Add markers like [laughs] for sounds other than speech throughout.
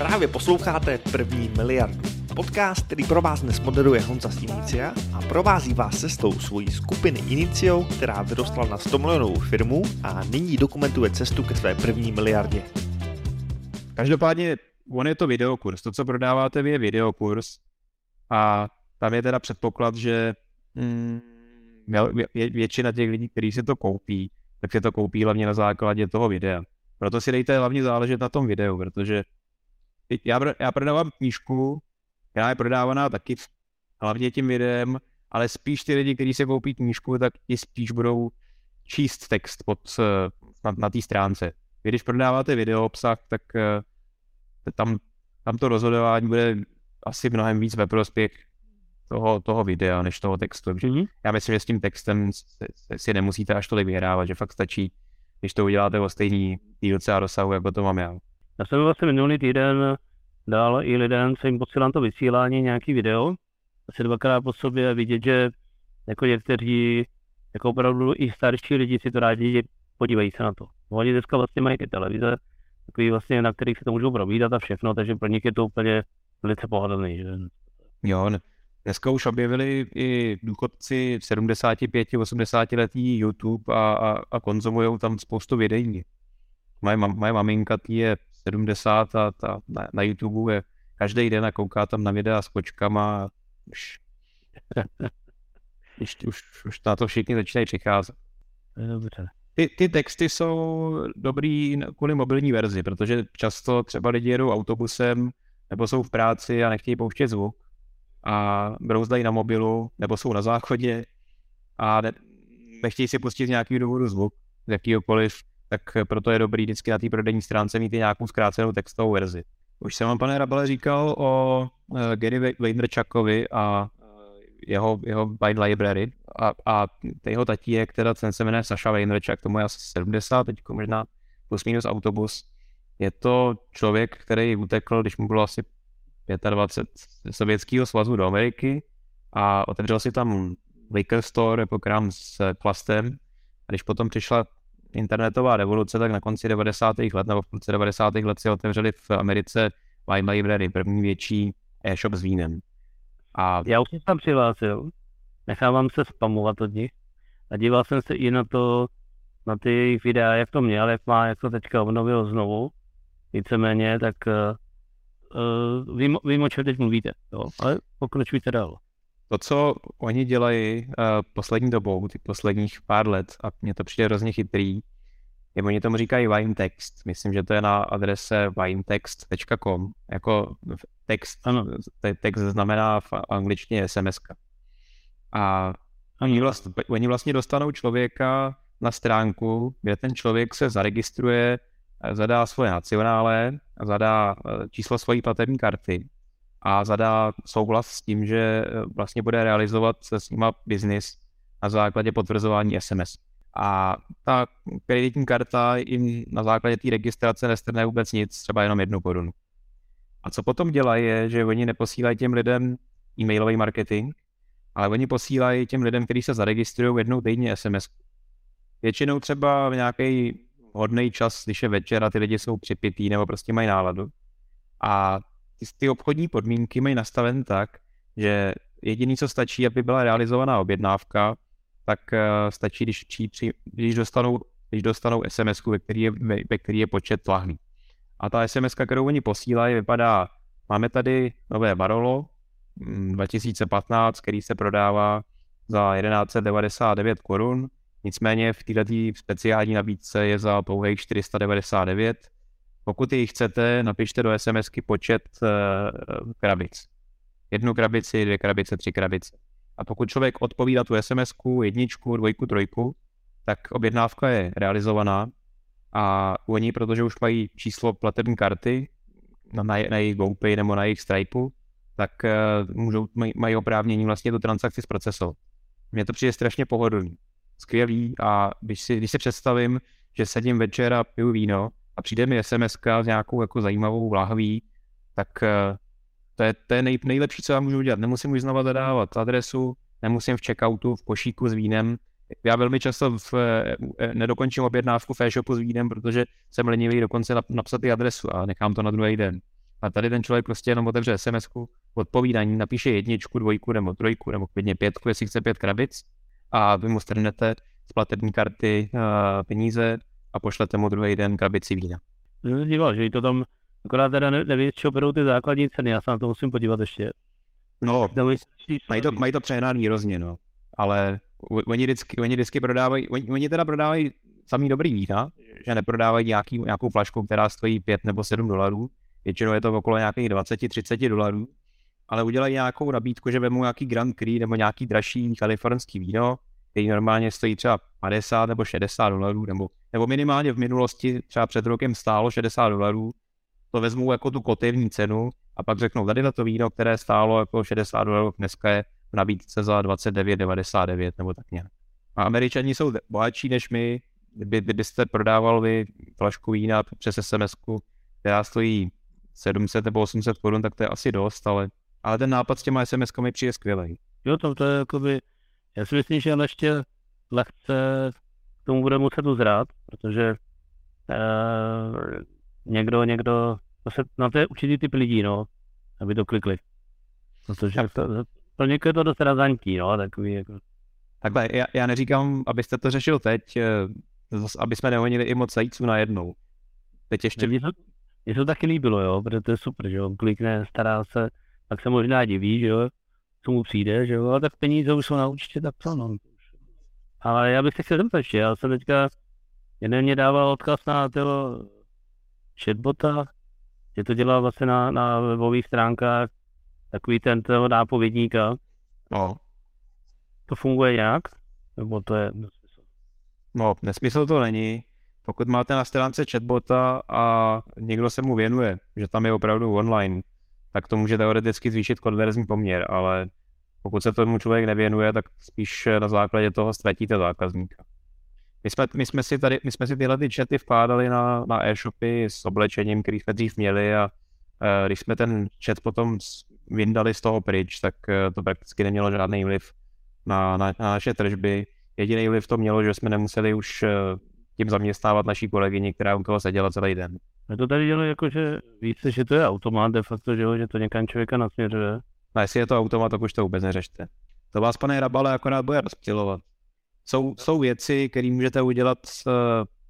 Právě posloucháte První miliardu. Podcast, který pro vás dnes moderuje Honza z Inicia a provází vás cestou svojí skupiny Inicio, která vyrostla na 100 milionovou firmu a nyní dokumentuje cestu ke své první miliardě. Každopádně on je to videokurs. To, co prodáváte je videokurs. A tam je teda předpoklad, že mm, většina těch lidí, kteří si to koupí, tak si to koupí hlavně na základě toho videa. Proto si dejte hlavně záležet na tom videu, protože já, já prodávám knížku, která je prodávaná taky hlavně tím videem, ale spíš ty lidi, kteří si koupí knížku, tak ti spíš budou číst text pod, na, na té stránce. Vy, když prodáváte video obsah, tak uh, tam, tam to rozhodování bude asi mnohem víc ve prospěch toho, toho videa, než toho textu. Mm-hmm. Já myslím, že s tím textem si nemusíte až tolik vyhrávat, že fakt stačí, když to uděláte o stejný dílce a rozsahu, jako to mám já. Já jsem vlastně minulý týden dal i lidem, co jim posílám to vysílání, nějaký video, asi dvakrát po sobě vidět, že jako někteří, jako opravdu i starší lidi si to rádi podívají se na to. Oni dneska vlastně mají ty televize, takový vlastně, na kterých si to můžou probídat a všechno, takže pro nich je to úplně velice pohodlný. Že? Jo, Dneska už objevili i důchodci 75-80 letý YouTube a, a, a konzumují tam spoustu videí. Moje, moje maminka tý je 70 a ta na, na YouTube je každý den a kouká tam na videa s kočkama už, [laughs] už, už, už na to všichni začínají přicházet. Dobře. Ty, ty texty jsou dobrý kvůli mobilní verzi, protože často třeba lidi jedou autobusem nebo jsou v práci a nechtějí pouštět zvuk a brouzdají na mobilu nebo jsou na záchodě a ne, nechtějí si pustit z nějakého důvodu zvuk, z jakýhokoliv, tak proto je dobrý vždycky na té prodejní stránce mít i nějakou zkrácenou textovou verzi. Už jsem vám, pane Rabele, říkal o uh, Gary Vaynerchukovi a jeho, jeho Wine Library a, a jeho tatík, teda ten se jmenuje Sasha Vaynerchuk, tomu je asi 70, teď možná plus minus autobus. Je to člověk, který utekl, když mu bylo asi 25 z Sovětského svazu do Ameriky a otevřel si tam liquor store jako krám s plastem. A když potom přišla internetová revoluce, tak na konci 90. let nebo v půlce 90. let si otevřeli v Americe Wine Library, první větší e-shop s vínem. A... Já už jsem tam přihlásil, nechávám se spamovat od nich a díval jsem se i na to, na ty videa, jak to měl, jak má, jak to teďka obnovil znovu, víceméně, tak uh, vím, vím, o čem teď mluvíte, jo, ale pokračujte dál. To, co oni dělají uh, poslední dobou, ty posledních pár let, a mně to přijde hrozně chytrý, je, oni tomu říkají wine text. Myslím, že to je na adrese winetext.com. Jako text, ano, text znamená v angličtině SMS. A oni vlastně, oni vlastně dostanou člověka na stránku, kde ten člověk se zaregistruje zadá svoje nacionále, zadá eh, číslo svojí platební karty a zadá souhlas s tím, že eh, vlastně bude realizovat se s nima biznis na základě potvrzování SMS. A ta kreditní karta jim na základě té registrace nestrne vůbec nic, třeba jenom jednu korunu. A co potom dělají, je, že oni neposílají těm lidem e-mailový marketing, ale oni posílají těm lidem, kteří se zaregistrují jednou týdně SMS. Většinou třeba v nějaký hodný čas, když je večer a ty lidi jsou připitý nebo prostě mají náladu. A ty, ty obchodní podmínky mají nastaven tak, že jediný, co stačí, aby byla realizovaná objednávka, tak uh, stačí, když, při, když, dostanou, když dostanou SMS, ve který je, ve, který je počet lahví. A ta SMS, kterou oni posílají, vypadá, máme tady nové Barolo 2015, mm, který se prodává za 1199 korun, Nicméně v této speciální nabídce je za pouhých 499. Pokud ji chcete, napište do SMSky počet uh, krabic. Jednu krabici, dvě krabice, tři krabice. A pokud člověk odpovídá tu SMSku, jedničku, dvojku, trojku, tak objednávka je realizovaná a oni, protože už mají číslo platební karty na, na, na jejich GoPay nebo na jejich Stripe, tak uh, můžou, maj, mají oprávnění vlastně tu transakci zprocesovat. Mně to přijde strašně pohodlný skvělý a když si, když si představím, že sedím večer a piju víno a přijde mi SMS s nějakou jako zajímavou lahví, tak eh, to je, to je nej, nejlepší, co já můžu udělat. Nemusím už znova zadávat adresu, nemusím v checkoutu, v košíku s vínem. Já velmi často v, eh, eh, nedokončím objednávku v e-shopu s vínem, protože jsem lenivý dokonce napsat i adresu a nechám to na druhý den. A tady ten člověk prostě jenom otevře sms odpovídání, napíše jedničku, dvojku nebo trojku, nebo klidně pětku, jestli chce pět krabic a vy mu strhnete z platební karty peníze a pošlete mu druhý den krabici vína. Díval, že to tam akorát teda neví, čeho berou ty základní ceny, já se na to musím podívat ještě. No, mají to, mají to přehnat výrozně, no. Ale oni vždycky, oni vždycky prodávají, oni, oni teda prodávají samý dobrý vína, že neprodávají nějaký, nějakou flašku, která stojí 5 nebo 7 dolarů, většinou je to okolo nějakých 20-30 dolarů, ale udělají nějakou nabídku, že vemu nějaký Grand Cru nebo nějaký dražší kalifornský víno, který normálně stojí třeba 50 nebo 60 dolarů, nebo, nebo minimálně v minulosti třeba před rokem stálo 60 dolarů, to vezmu jako tu kotevní cenu a pak řeknou, tady to víno, které stálo jako 60 dolarů, dneska je v nabídce za 29,99 nebo tak nějak. A američani jsou bohatší než my, kdyby, kdybyste prodával vy flašku vína přes sms která stojí 700 nebo 800 korun, tak to je asi dost, ale, ale ten nápad s těma SMS-kami přijde skvělý. Jo, to, to je jakoby, já si myslím, že ještě lehce tomu bude muset uzrát, protože uh, někdo, někdo, to se, na to je určitý typ lidí, no, aby to klikli. Protože to, pro někoho je to dost razantí, no, takový jako. Takhle, já, já neříkám, abyste to řešil teď, eh, aby jsme nehonili i moc zajíců najednou. Teď ještě... Mně to, mně to taky líbilo, jo, protože to je super, že jo, klikne, stará se, tak se možná diví, že jo, co mu přijde, že jo, ale tak peníze už jsou na účtě, tak co, no. Ale já bych se chtěl zeptat ještě, já jsem teďka, jeden mě dával odkaz na toho chatbota, že to dělá vlastně na, na webových stránkách takový ten toho nápovědníka. No. To funguje nějak? Nebo to je nesmysl? No, nesmysl to není. Pokud máte na stránce chatbota a někdo se mu věnuje, že tam je opravdu online, tak to může teoreticky zvýšit konverzní poměr, ale pokud se tomu člověk nevěnuje, tak spíš na základě toho ztratíte zákazníka. My jsme, my jsme si tady, my jsme si tyhle ty chaty vkládali na, na e-shopy s oblečením, který jsme dřív měli a e, když jsme ten chat potom vyndali z toho pryč, tak e, to prakticky nemělo žádný vliv na, na, na naše tržby. Jediný vliv to mělo, že jsme nemuseli už e, tím zaměstnávat naší kolegyni, která u toho seděla celý den. A to tady dělo jako, že více, že to je automat de facto, že, jo, že to někam člověka nasměřuje. No jestli je to automat, tak už to vůbec neřešte. To vás, pane Rabale, akorát bude rozptilovat. Jsou, jsou věci, které můžete udělat uh,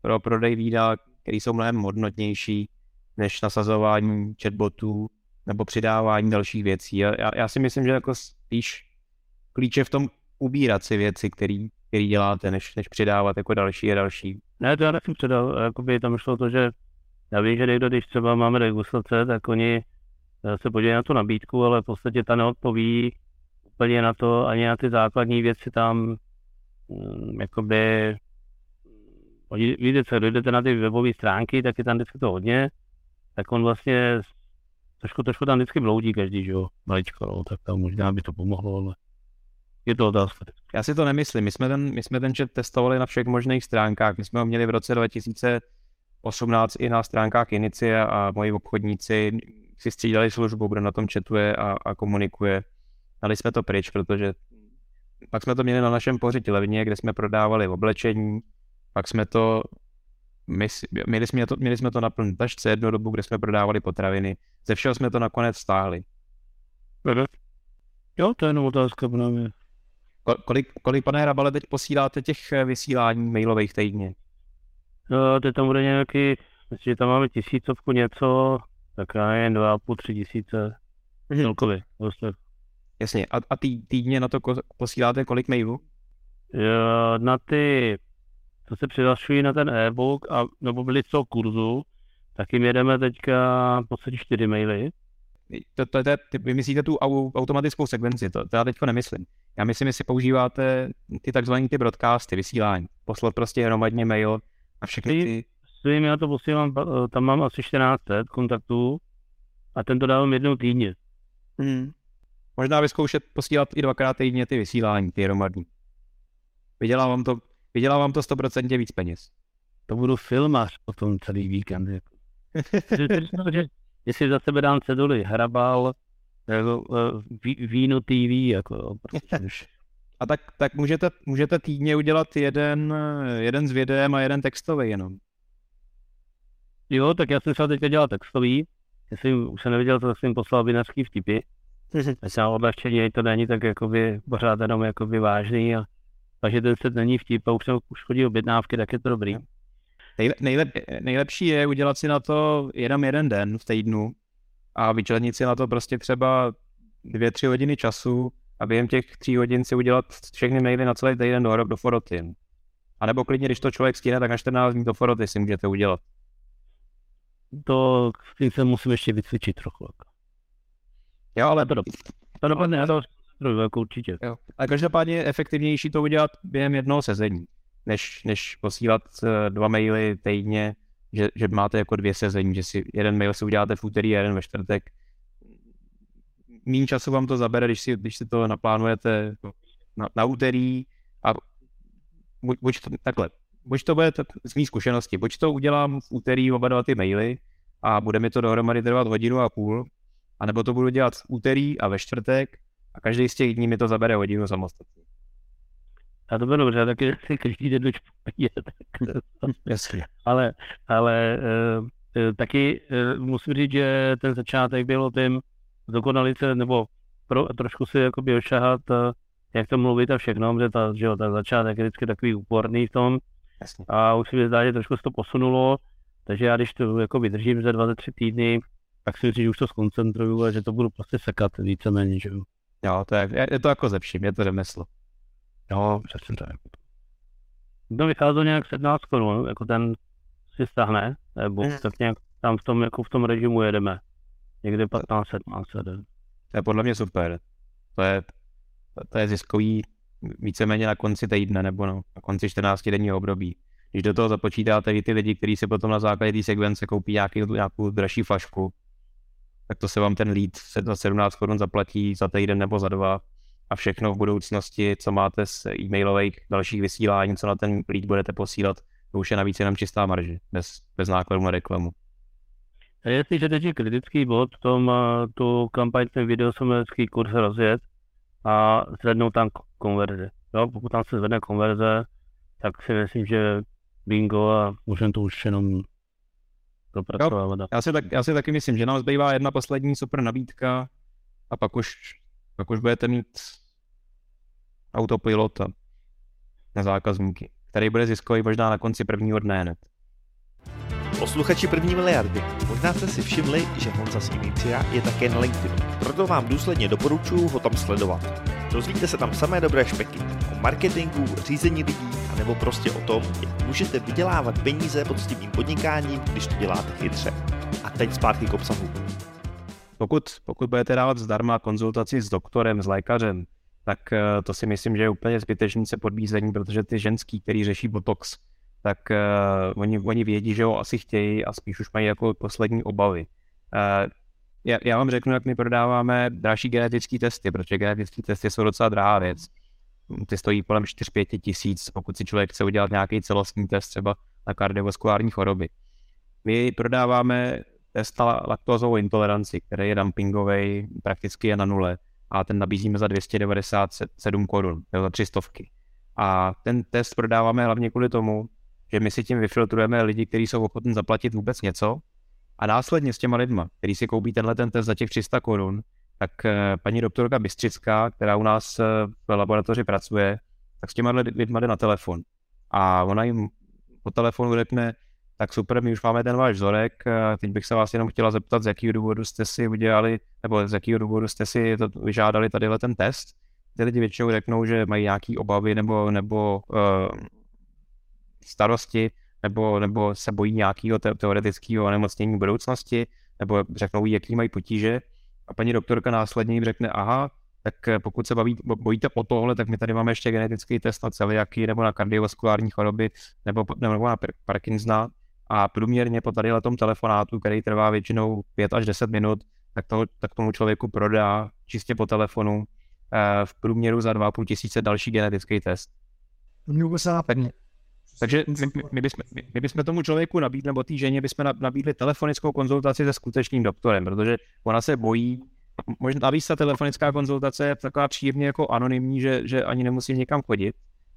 pro prodej vína, které jsou mnohem hodnotnější než nasazování chatbotů nebo přidávání dalších věcí. Já, já si myslím, že jako spíš klíče v tom ubírat si věci, který, který děláte, než, než přidávat jako další a další. Ne, to já nechci předal. Jakoby tam šlo to, že já vím, že někdo, když třeba máme degustace, tak oni eh, se podívají na tu nabídku, ale v podstatě ta neodpoví úplně na to, ani na ty základní věci tam, um, jakoby, víte co, dojdete na ty webové stránky, tak je tam vždycky to hodně, tak on vlastně trošku, trošku tam vždycky bloudí každý, že jo, maličko, no, tak tam možná by to pomohlo, ale je to otázka. Já si to nemyslím. My jsme ten, my jsme ten chat testovali na všech možných stránkách. My jsme ho měli v roce 2018 i na stránkách Inicie a moji obchodníci si střídali službu, kdo na tom chatuje a, a komunikuje. Dali jsme to pryč, protože pak jsme to měli na našem pořitě levně, kde jsme prodávali oblečení, pak jsme to my, měli, jsme to, měli jsme to na plný tašce jednu dobu, kde jsme prodávali potraviny. Ze všeho jsme to nakonec stáhli. Jo, to je jenom otázka pro mě. Kolik, kolik, pane Hrabale, teď posíláte těch eh, vysílání mailových týdně? No, teď tam bude nějaký, myslím, že tam máme tisícovku něco, tak já jen dva a půl, tři tisíce mhm. celkově. Vlastně. Jasně, a, a tý, týdně na to ko, posíláte kolik mailů? Jo, na ty, co se přihlašují na ten e-book, a, nebo byli toho kurzu, tak jim jedeme teďka v podstatě čtyři maily to, to, to, to, vy myslíte tu automatickou sekvenci, to, to já teďko nemyslím. Já myslím, jestli používáte ty takzvané ty broadcasty, vysílání, poslat prostě hromadně mail a všechny ty... Svým já to posílám, eh, tam mám asi 14 kontaktů a ten to dávám jednou týdně. Hmm. Možná vyzkoušet posílat i dvakrát týdně ty vysílání, ty hromadní. Vydělá vám to, vydělá vám to 100% víc peněz. To budu filmař tom celý víkend. Jako. jestli za sebe dám ceduly, hrabal, jako, eh, víno TV, jako prostě. [laughs] A tak, tak můžete, můžete týdně udělat jeden, jeden s videem a jeden textový jenom. Jo, tak já jsem se teďka dělal textový, Jestli už jsem neviděl, to jsem poslal vinařský vtipy. Myslím, odlehčení, to není tak jakoby pořád jenom jakoby vážný a takže ten set není vtip a už jsem už chodil objednávky, tak je to dobrý. Nejlep, nejlep, nejlepší je udělat si na to jenom jeden den v týdnu a vyčlenit si na to prostě třeba dvě, tři hodiny času a během těch tří hodin si udělat všechny maily na celý týden do, do Foroty. A nebo klidně, když to člověk stihne, tak na 14 dní do Foroty si můžete udělat. To s se musím ještě vycvičit trochu. Jako. Jo, ale to, to dopadne, já to jako určitě. Jo. Ale každopádně je efektivnější to udělat během jednoho sezení, než, než posílat eh, dva maily týdně, že, že máte jako dvě sezení, že si jeden mail si uděláte v úterý a jeden ve čtvrtek. Méně času vám to zabere, když si, když si to naplánujete na, na úterý a buď, buď to, takhle, buď to bude z mý zkušenosti, buď to udělám v úterý oba dva ty maily a bude mi to dohromady trvat hodinu a půl, anebo to budu dělat v úterý a ve čtvrtek a každý z těch dní mi to zabere hodinu samostatně. A to bylo dobře, taky si každý den [laughs] Jasně. Ale, ale e, taky e, musím říct, že ten začátek byl o tom dokonalit se, nebo pro, trošku si jakoby ošahat, jak to mluvit a všechno, že, ta, že jo, ten začátek je vždycky takový úporný v tom. Jasně. A už si mi zdá, že trošku se to posunulo, takže já když to jako vydržím za 23 týdny, tak si myslím, že už to skoncentruju a že to budu prostě sekat víceméně, že jo. Jo, to je, je to jako ze vším, je to remeslo. Jo, přesně tak. To vycházelo nějak 17 korun, jako ten si stahne, nebo mm. tak nějak tam v tom, jako v tom režimu jedeme. Někde 15, 17. To je podle mě super. To je, to je ziskový víceméně na konci týdne nebo no, na konci 14 denního období. Když do toho započítáte i ty lidi, kteří si potom na základě té sekvence koupí nějaký, nějakou dražší flašku, tak to se vám ten lead za 17 korun zaplatí za týden nebo za dva a všechno v budoucnosti, co máte z e-mailových dalších vysílání, co na ten lead budete posílat, to už je navíc jenom čistá marže, bez, bez nákladů na reklamu. Jestliže teď je kritický bod, tom, tu kampaň, ten videosomecký kurz rozjet a zvednou tam konverze. Jo, pokud tam se zvedne konverze, tak si myslím, že bingo a můžeme to už jenom dopracovávat. Já si, tak, já si taky myslím, že nám zbývá jedna poslední super nabídka a pak už, pak už budete mít autopilota na zákazníky, který bude ziskový možná na konci prvního dne hned. Posluchači první miliardy, možná jste si všimli, že Honza z Inicia je také na LinkedInu, proto vám důsledně doporučuji ho tam sledovat. Dozvíte se tam samé dobré špeky o marketingu, řízení lidí, nebo prostě o tom, jak můžete vydělávat peníze poctivým podnikáním, když to děláte chytře. A teď zpátky k obsahu. Pokud, pokud budete dávat zdarma konzultaci s doktorem, s lékařem, tak eh, to si myslím, že je úplně zbytečný se podbízení, protože ty ženský, který řeší botox, tak uh, oni, oni vědí, že ho asi chtějí a spíš už mají jako poslední obavy. Uh, já, já vám řeknu, jak my prodáváme další genetické testy, protože genetické testy jsou docela drahá věc ty stojí kolem 4-5 tisíc, pokud si člověk chce udělat nějaký celostní test třeba na kardiovaskulární choroby. My prodáváme test na laktózovou intoleranci, který je dumpingový, prakticky je na nule a ten nabízíme za 297 korun, za 300. A ten test prodáváme hlavně kvůli tomu, že my si tím vyfiltrujeme lidi, kteří jsou ochotní zaplatit vůbec něco a následně s těma lidma, kteří si koupí tenhle ten test za těch 300 korun, tak eh, paní doktorka Bystřická, která u nás eh, v laboratoři pracuje, tak s těma lidma jde na telefon. A ona jim po telefonu řekne, tak super, my už máme ten váš vzorek, teď bych se vás jenom chtěla zeptat, z jakého důvodu jste si udělali, nebo z jakého důvodu jste si to vyžádali tadyhle ten test. Ty lidi většinou řeknou, že mají nějaké obavy nebo, nebo uh, starosti, nebo, nebo se bojí nějakého teoretického onemocnění budoucnosti, nebo řeknou, jaký mají potíže. A paní doktorka následně jim řekne, aha, tak eh, pokud se baví, bojíte o tohle, tak my tady máme ještě genetický test na celiaky nebo na kardiovaskulární choroby nebo, nebo na Parkinsona. A průměrně po tady tom telefonátu, který trvá většinou 5 až 10 minut, tak, toho, tak tomu člověku prodá čistě po telefonu eh, v průměru za 2,5 tisíce další genetický test. Tak, takže my, my, bychom, my, my bychom tomu člověku nabídli, nebo té ženě bychom nabídli telefonickou konzultaci se skutečným doktorem, protože ona se bojí, možná navíc ta telefonická konzultace je taková příjemně jako anonymní, že, že ani nemusí někam chodit.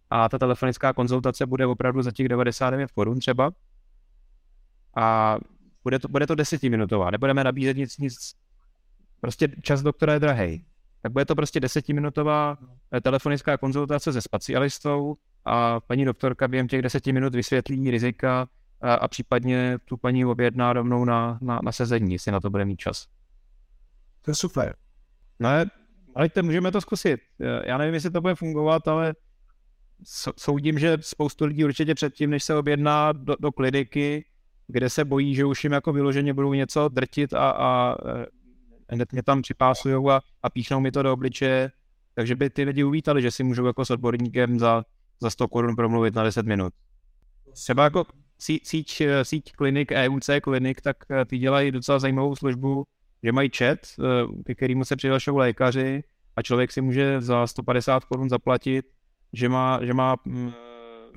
A ta telefonická konzultace bude opravdu za těch 99 korun třeba. A bude to, bude to desetiminutová, nebudeme nabízet nic, nic, prostě čas doktora je drahej. Tak bude to prostě desetiminutová telefonická konzultace se specialistou a paní doktorka během těch deseti minut vysvětlí rizika a, a případně tu paní objedná rovnou na, na, na sezení, jestli na to bude mít čas. To je super. No, ale můžeme to zkusit. Já nevím, jestli to bude fungovat, ale soudím, že spoustu lidí určitě předtím, než se objedná do, do kliniky, kde se bojí, že už jim jako vyloženě budou něco drtit a, a e, hned mě tam připásujou a, a píchnou mi to do obličeje, takže by ty lidi uvítali, že si můžou jako s odborníkem za, za 100 korun promluvit na 10 minut. Třeba jako síť, síť, síť klinik, EUC klinik, tak e, ty dělají docela zajímavou službu, že mají chat, e, ke kterému se přihlašují lékaři a člověk si může za 150 korun zaplatit že má, že má mm,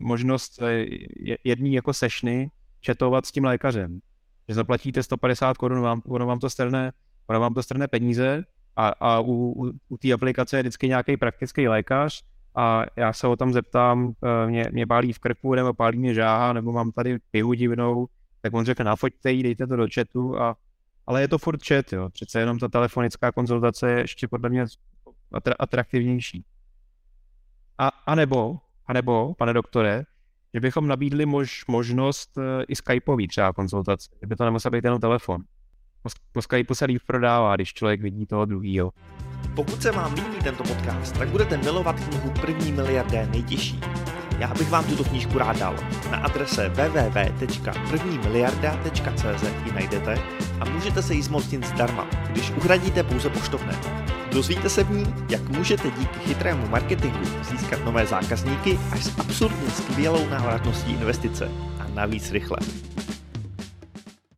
možnost eh, jedný jako sešny četovat s tím lékařem. Že zaplatíte 150 korun, vám, ono vám to strne, ono vám to strne peníze a, a u, u, u té aplikace je vždycky nějaký praktický lékař a já se ho tam zeptám, eh, mě, mě pálí v krku, nebo pálí mě žáha, nebo mám tady pihu divnou, tak on řekne, nafoďte ji, dejte to do chatu, a, ale je to furt chat, jo. Přece jenom ta telefonická konzultace je ještě podle mě atraktivnější. A, a nebo, a nebo, pane doktore, že bychom nabídli mož, možnost e, i Skypeový třeba konzultace, kdyby to nemusel být jenom telefon. Po, po Skypeu se líp prodává, když člověk vidí toho druhýho. Pokud se vám líbí tento podcast, tak budete milovat knihu První miliardé nejtěžší. Já bych vám tuto knížku rád dal. Na adrese www.prvnimiliarda.cz ji najdete a můžete se jí zmocnit zdarma, když uhradíte pouze poštovné. Dozvíte se v ní, jak můžete díky chytrému marketingu získat nové zákazníky až s absurdně skvělou návratností investice a navíc rychle.